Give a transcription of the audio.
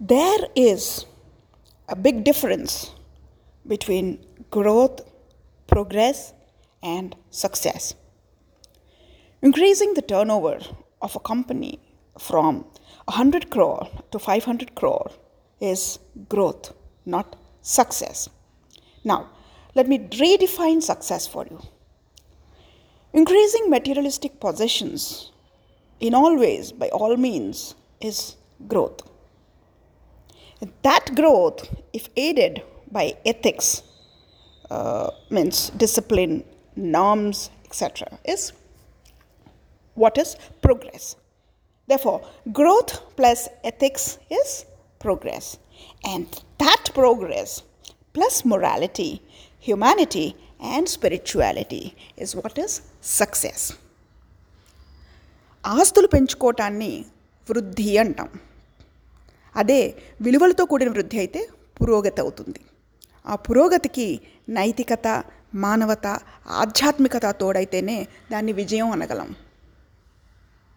there is a big difference between growth, progress, and success. Increasing the turnover of a company from 100 crore to 500 crore is growth, not success. Now, let me redefine success for you. Increasing materialistic possessions in all ways, by all means, is growth. That growth, if aided by ethics, uh, means discipline, norms, etc., is what is progress. Therefore, growth plus ethics is progress. And that progress plus morality, humanity, and spirituality is what is success. ఆస్తులు పెంచుకోవటాన్ని వృద్ధి అంటాం అదే విలువలతో కూడిన వృద్ధి అయితే పురోగతి అవుతుంది. ఆ పురోగతికి నైతికత మానవత ఆధ్యాత్మికత తోడైతేనే దాన్ని విజయం అనగలం.